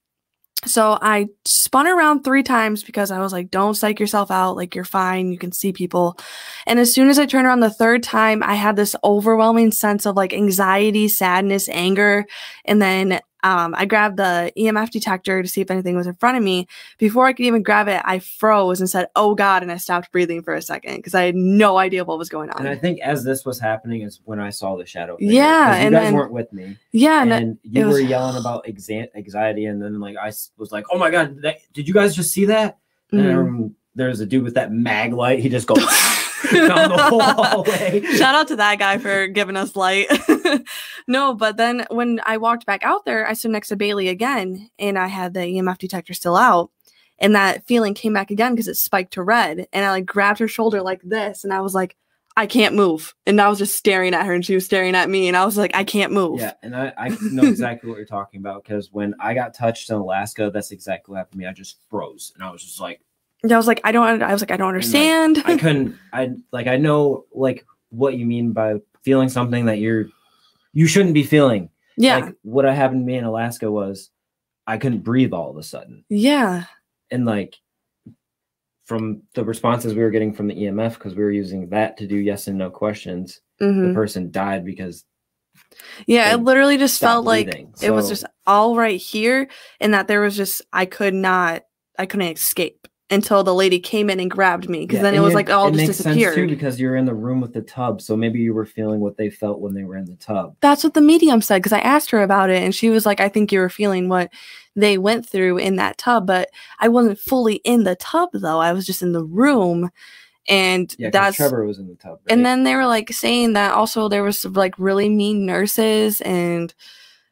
So I spun around three times because I was like, don't psych yourself out. Like, you're fine. You can see people. And as soon as I turned around the third time, I had this overwhelming sense of like anxiety, sadness, anger. And then um, I grabbed the EMF detector to see if anything was in front of me. Before I could even grab it, I froze and said, oh God. And I stopped breathing for a second because I had no idea what was going on.
And I think as this was happening is when I saw the shadow. figure,
Yeah,
you
and
guys
then-
weren't with me.
yeah. And,
and you
it was-
were yelling about exa- anxiety, and then like I was like, "Oh my god, that, did you guys just see that?" And
Mhm.
um, there's a dude with that mag light. He just goes down the hallway.
Shout out to that guy for giving us light. no, but then when I walked back out there, I stood next to Bailey again and I had the EMF detector still out. And that feeling came back again because it spiked to red. And I like grabbed her shoulder like this and I was like, I can't move. And I was just staring at her and she was staring at me. And I was like, I can't move.
Yeah, and I, I know exactly what you're talking about because when I got touched in Alaska, that's exactly what happened to me. I just froze, and I was just like,
I was like, I don't, I was like, I don't understand.
I couldn't. I like I know like what you mean by feeling something that you're you shouldn't be feeling.
yeah.
Like what happened to me in Alaska was I couldn't breathe all of a sudden.
yeah.
And like from the responses we were getting from the EMF, because we were using that to do yes and no questions,
hmm
the person died because
Yeah. It literally just felt like
breathing.
it was just all right here and that there was just i could not i couldn't escape until the lady came in and grabbed me because
Yeah,
then it was
you-
like all
it
just
makes sense,
disappeared.
too because you're in the room with the tub, so maybe you were feeling what they felt when they were in the tub.
That's what the medium said because I asked her about it and she was like, I think you were feeling what they went through in that tub, but I wasn't fully in the tub though. I was just in the room. And
Yeah,
that's
Trevor was in the tub.
and then they were like saying that also there was some, like really mean nurses and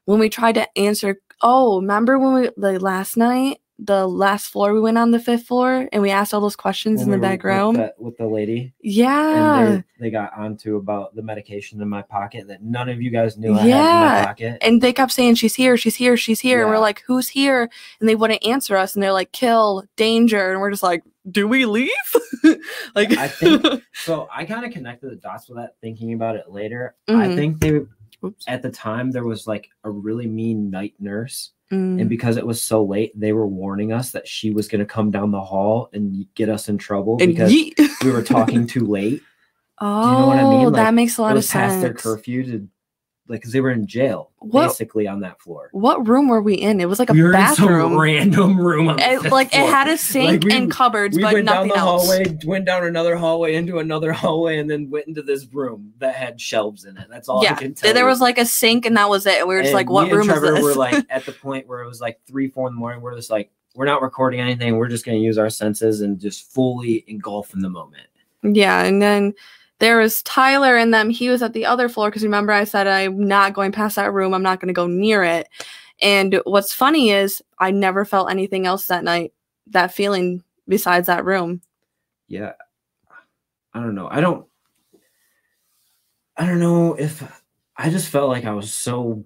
when we tried to answer oh remember when we like last night the last floor we went on the fifth floor and we asked all those questions
When
in the
we
back
with
room
the- with the lady,
yeah
and they, they got onto about the medication in my pocket that none of you guys knew I had in
Yeah,
my pocket.
and they kept saying she's here she's here she's here and we're like who's here and they wouldn't answer us and they're like kill danger and we're just like do we leave like
I think so. I kind of connected the dots with that, thinking about it later. I
Mhm.
think they
Oops.
at the time there was like a really mean night nurse,
Mm.
and because it was so late, they were warning us that she was going to come down the hall and get us in trouble
and
because we were talking too late.
oh
know what I mean?
that makes a lot of
was past
sense
their curfew to like because they were in jail
What-
basically on that floor.
what room were we in it was like a
we were in
bathroom
some random room.
It, like it had a sink
we-
and cupboards
we
but
went down the
else
hallway, went down another hallway, into another hallway, and then went into this room that had shelves in it. That's all I
yeah
can tell.
there
you.
was like a sink and that was it and we were just
And
like what room is
Trevor
this
Were like at the point where it was like three, four in the morning. We're just like, we're not recording anything. We're just gonna use our senses and just fully engulf in the moment.
Yeah, and then there was Tyler and them. He was at the other floor because remember I said I'm not going past that room. I'm not going to go near it. And what's funny is I never felt anything else that night. That feeling besides that room.
Yeah, I don't know. I don't. I don't know if I just felt like I was so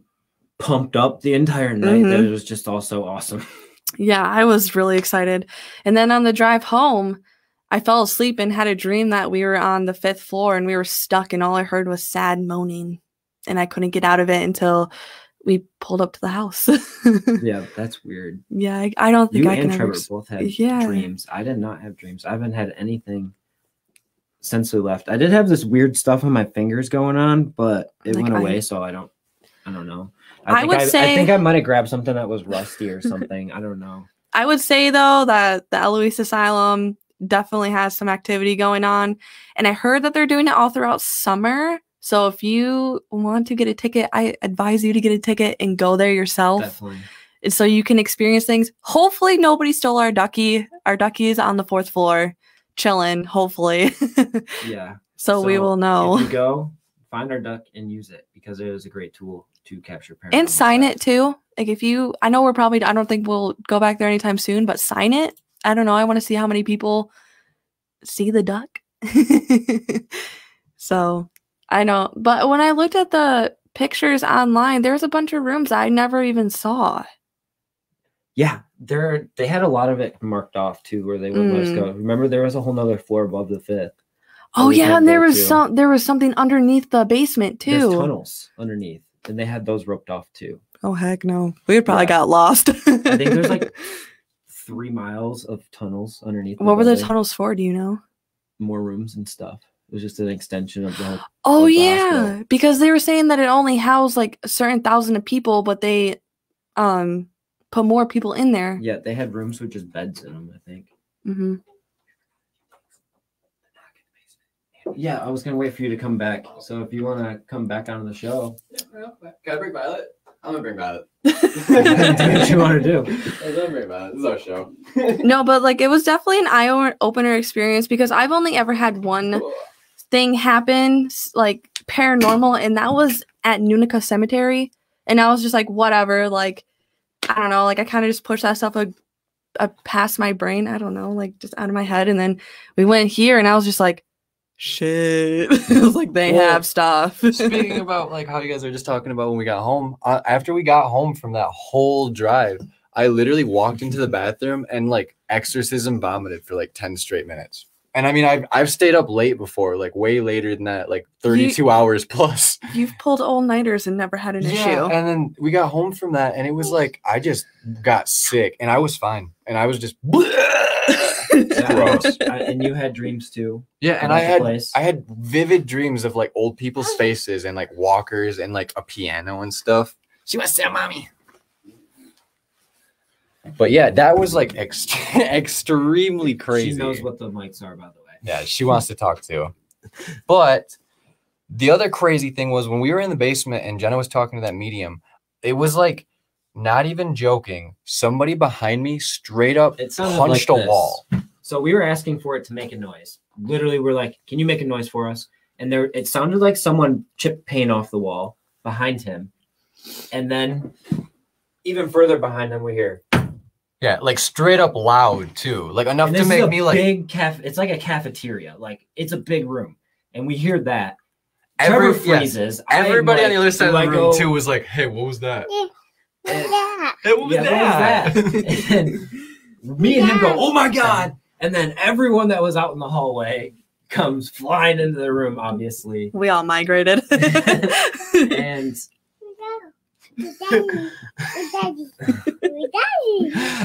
pumped up the entire night that
Mhm.
it was just all so awesome.
Yeah, I was really excited. And then on the drive home, I fell asleep and had a dream that we were on the fifth floor and we were stuck, and all I heard was sad moaning. And I couldn't get out of it until we pulled up to the house.
yeah, that's weird.
yeah, I, I don't think
You
I
and
can ever.
Trevor
ex-
both had
Yeah.
dreams. I did not have dreams. I haven't had anything since we left. I did have this weird stuff on my fingers going on, but it
Like
went
I-
away, so I don't. I don't know.
I
think
would
I,
say-
I think I might have grabbed something that was rusty or something. I don't know.
I would say though that the Eloise Asylum definitely has some activity going on, and I heard that they're doing it all throughout summer. So if you want to get a ticket, I advise you to get a ticket and go there yourself,
Definitely.
so you can experience things. Hopefully, nobody stole our ducky. Our ducky is on the fourth floor, chilling. Hopefully,
Yeah.
so, we will
If
know
you go, find our duck and use it because it is a great tool to capture paranormal.
and sign
stuff.
it too. Like if you, I know we're probably. I don't think we'll go back there anytime soon, but sign it. I don't know. I want to see how many people see the duck. so I know, but when I looked at the pictures online, there's a bunch of rooms I never even saw.
Yeah, there they had a lot of it marked off too, where they would let us
Mm.
go. Remember, there was a whole nother floor above the fifth.
Oh yeah, and there was
to.
some there was something underneath the basement
There's
too.
tunnels underneath, and they had those roped off too.
Oh heck no. We would probably
Yeah.
got lost.
I think there's like three miles of tunnels underneath.
what were the tunnels for, do you know?
More rooms and stuff. It was just an extension of the whole.
Oh
the
yeah,
hospital.
because they were saying that it only housed like a certain thousand of people, but they um put more people in there.
Yeah, they had rooms with just beds in them. I think.
Mm-hmm.
Yeah, I was gonna wait for you to come back. So if you want to come back onto the show,
Can I bring Violet? I'm gonna bring Violet.
do what you want to do.
I'm gonna bring Violet. This is our show.
no, but like it was definitely an eye opener experience because I've only ever had one thing happen like paranormal, and that was at Nunica Cemetery, and I was just like, whatever, like I don't know, like I kind of just pushed that stuff like uh, past my brain. I don't know, like just out of my head, and then we went here, and I was just like, shit, it was like they
Well,
have stuff.
Speaking about like how you guys are just talking about when we got home, uh, after we got home from that whole drive, I literally walked into the bathroom and like exorcism vomited for like 10 straight minutes. And I mean, I've, I've stayed up late before, like way later than that, like 32 hours plus.
You've pulled all nighters and never had an
Yeah,
issue.
And then we got home from that, and it was like I just got sick, and I was fine, and I was just
Yeah,
gross.
I- and you had dreams too.
Yeah, and I had
place.
I had vivid dreams of like old people's faces and like walkers and like a piano and stuff. She wants to say, mommy. But yeah, that was like ext- extremely crazy.
She knows what the mics are, by the way.
Yeah, she wants to talk too. But the other crazy thing was when we were in the basement and Jenna was talking to that medium, it was like not even joking. Somebody behind me straight up
It
punched
like
a
this.
wall.
So we were asking for it to make a noise. Literally, we're like, "Can you make a noise for us?" And there, it sounded like someone chipped paint off the wall behind him, and then even further behind him, we hear.
Yeah, like straight up loud too. Like enough to
this is
make
a
me like
big caf. It's like a cafeteria. Like it's a big room, and we hear that.
every,
Trevor freezes. I'm
everybody on the other side
do
of
I
the room
go-
too was like, "Hey, what was that?
and-
Hey, what was
yeah,
that?"
what was that? and me and him go, "Oh my god!" And then everyone that was out in the hallway comes flying into the room, obviously,
We all migrated.
and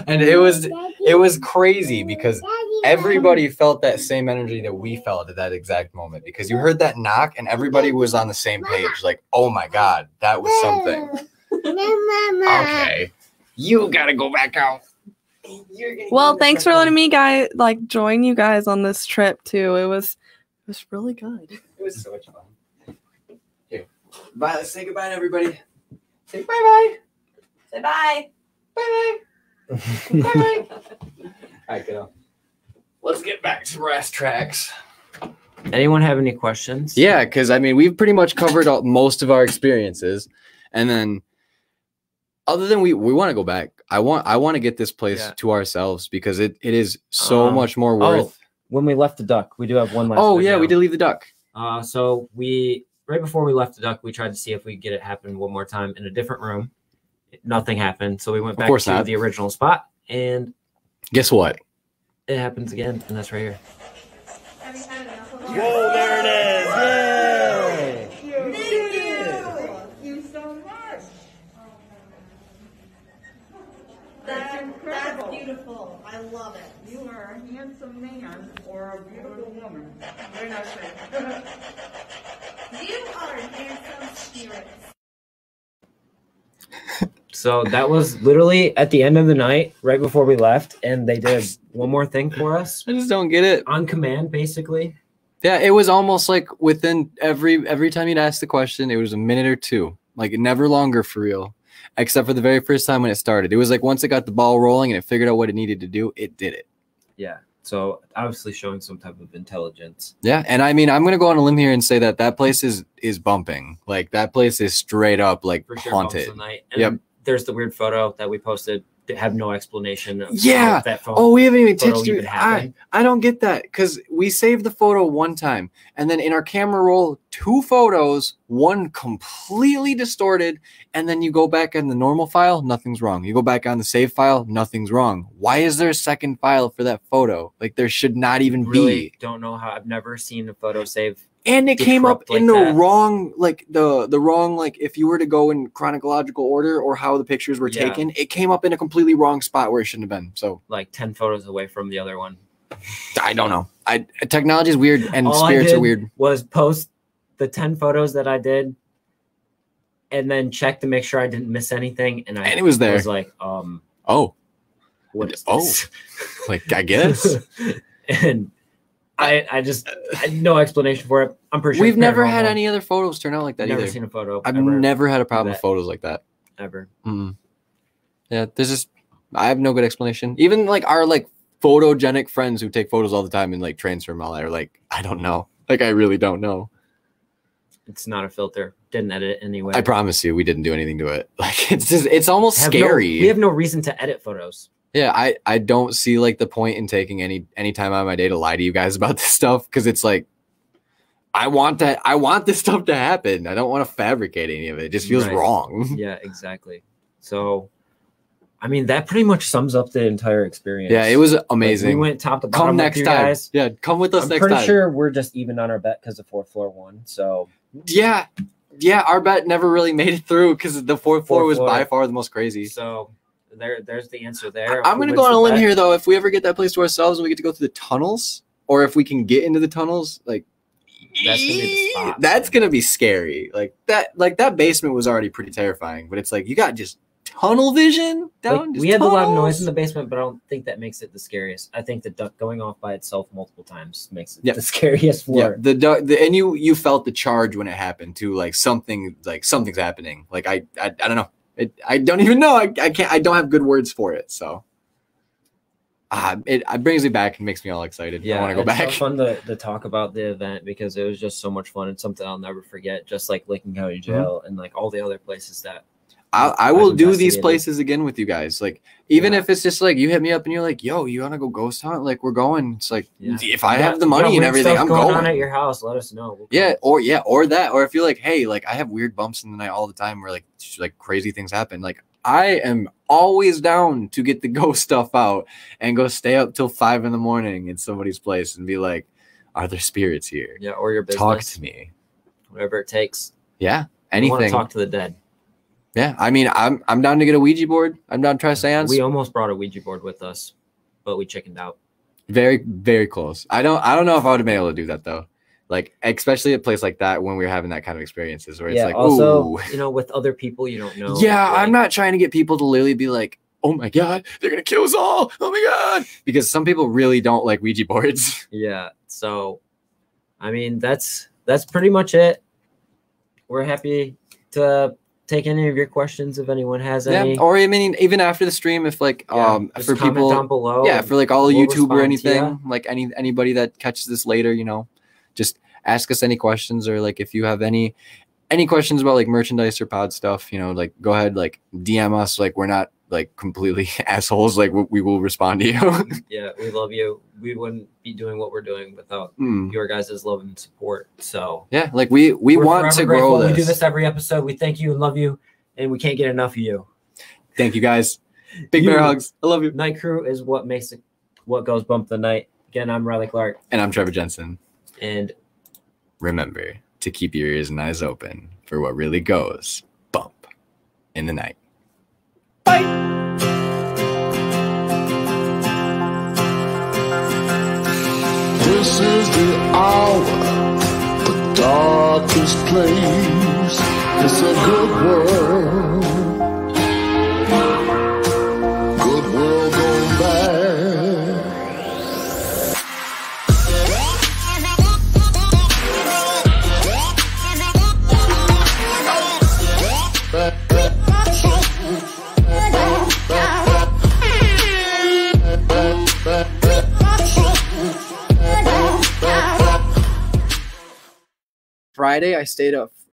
and it was it was crazy because everybody felt that same energy that we felt at that exact moment because you heard that knock and everybody was on the same page like oh my god that was something. Okay. You gotta go back out
well, thanks for letting me guys like join you guys on this trip too. It was it was really good.
it was so much fun. Here. Bye. Let's say goodbye to everybody. Say bye bye
Say bye.
bye bye bye bye all right go. Let's get back to brass tracks
anyone have any questions?
Yeah, because I mean, we've pretty much covered all, most of our experiences, and then other than we we want to go back. I want I want to get this place
Yeah.
to ourselves because it it is so
Um,
much more
oh,
worth.
When we left the duck, we do have one last.
Oh, yeah, we did leave the duck.
Uh, so we right before we left the duck, we tried to see if we could get it happen one more time in a different room. Nothing happened, so we went back to
not.
the original spot, and
Guess what?
it happens again, and that's right here.
Whoa, there it is! Yay!
Thank you so much. That's incredible.
That's beautiful. I love it.
You are a handsome man or a beautiful woman. Very nice thing.
You are handsome spirits.
So that was literally at the end of the night, right before we left, and they did one more thing for us
I just don't get it.
on command, basically.
Yeah, it was almost like within every every time you'd ask the question, it was a minute or two, like never longer for real. Except for the very first time when it started, it was like once it got the ball rolling and it figured out what it needed to do, it did it.
Yeah. So obviously showing some type of intelligence.
Yeah, and I mean, I'm gonna go on a limb here and say that that place is is bumping. Like that place is straight up like
For sure.
haunted.
And
Yep.
There's the weird photo that we posted. Have no explanation. Of
Yeah.
that phone.
Oh, we haven't even touched it. I. I don't get that because we saved the photo one time, and then in our camera roll, two photos, one completely distorted, and then you go back in the normal file, nothing's wrong. You go back on the save file, nothing's wrong. Why is there a second file for that photo? Like there should not even
really
be.
don't know how. I've never seen a photo save.
And it came up in
like
the
that.
wrong, like the the wrong, like if you were to go in chronological order or how the pictures were
Yeah.
taken, it came up in a completely wrong spot where it shouldn't have been. So
like 10 photos away from the other one.
I don't know. I technology is weird and
All I
spirits are weird.
Was post the 10 photos that I did and then check to make sure I didn't miss anything. And I
And it was there.
was like, um,
Oh,
what is
Oh, like I guess
and I I just I no explanation for it. I'm pretty sure
we've never had any other photos turn out like that
never
either.
seen a photo.
I've
ever,
never had a problem with photos like that.
ever.
Mm. Yeah, there's just I have no good explanation. Even like our like photogenic friends who take photos all the time and like transfer them all that are like I don't know. Like I really don't know.
It's not a filter. Didn't edit it anyway.
I promise you, we didn't do anything to it. Like it's just it's almost
Have no-
scary.
we have no reason to edit photos.
Yeah, I I don't see like the point in taking any any time out of my day to lie to you guys about this stuff because it's like I want that I want this stuff to happen. I don't want to fabricate any of it. It just feels
Right.
wrong.
Yeah, exactly. So, I mean, that pretty much sums up the entire experience.
Yeah, it was
Like,
amazing.
we went top to bottom
come next time.
guys.
Yeah, come with us
I'm
next
pretty
time.
sure we're just even on our bet because the fourth floor won. So
Yeah, yeah. Our bet never really made it through because the fourth floor
Fourth
was by far the most crazy.
so there there's the answer there.
I'm gonna go on a limb here though. If we ever get that place to ourselves and we get to go through the tunnels, or if we can get into the tunnels, like
That's gonna be the spot.
That's gonna be scary. Like that. Like that basement was already pretty terrifying, but it's like you got just tunnel vision
Like,
down.
we had a lot of noise in
the.
the basement, but I don't think that makes it the scariest. I think the duck going off by itself multiple times makes it
Yeah.
the scariest
Yeah,
floor.
the, du- the and you you felt the charge when it happened too. Like something like something's happening. Like I I, I don't know. It, I don't even know. I, I can't. I don't have good words for it. So. Uh, it, it brings me back and makes me all excited.
Yeah,
I want to go
it's
back.
So fun to, to talk about the event because it was just so much fun and something I'll never forget. Just like Lincoln County
Mm-hmm.
Jail and like all the other places that
I, I will do these places again with you guys. Like, even
Yeah.
if it's just like you hit me up and you're like, "Yo, you want to go ghost hunt?" Like, we're going. It's like
Yeah.
if I have the money and everything, I'm
going
going.
on at your house. Let us know. We'll
yeah, or yeah, or that, or if you're like, "Hey, like I have weird bumps in the night all the time, where like like crazy things happen." Like, I am always down to get the ghost stuff out and go stay up till five in the morning in somebody's place and be like, "Are there spirits here?
yeah, or your business,
Talk to me."
whatever it takes.
Yeah, anything.
talk to the dead.
Yeah, I mean, I'm I'm down to get a Ouija board. I'm down to try seance.
We almost brought a Ouija board with us, but we chickened out.
Very, very close. I don't I don't know if I would have been able to do that though. Like especially a place like that when we are having that kind of experiences where it's
yeah.
like,
also,
ooh.
you know, with other people, you don't know.
yeah,
like-
I'm not trying to get people to literally be like, oh my god, they're gonna kill us all. Oh my god. Because some people really don't like Ouija boards.
Yeah. So, I mean, that's that's pretty much it. We're happy to take any of your questions if anyone has
yeah.
any.
Or I mean even after the stream, if like
Yeah,
um for people
down below.
yeah, for like all
we'll
YouTube or
respond to ya.
anything, like any anybody that catches this later, you know, just ask us any questions or like if you have any any questions about like merchandise or pod stuff, you know, like go ahead, like DM us. Like we're not like completely assholes. Like we, we will respond to you.
yeah, we love you. We wouldn't be doing what we're doing without
Hmm.
your guys' love and support. So
Yeah, like we we
we're
want to grow this.
We do this every episode. We thank you and love you, and we can't get enough of you.
Thank you guys. Big
You-
bear hugs. I love you.
Night crew is what makes it what goes bump the night. Again, I'm Riley Clark,
And I'm Trevor Jensen.
and
Remember to keep your ears and eyes open for what really goes bump in the night.
This is the hour, the darkest place. It's a good world.
Friday, I stayed up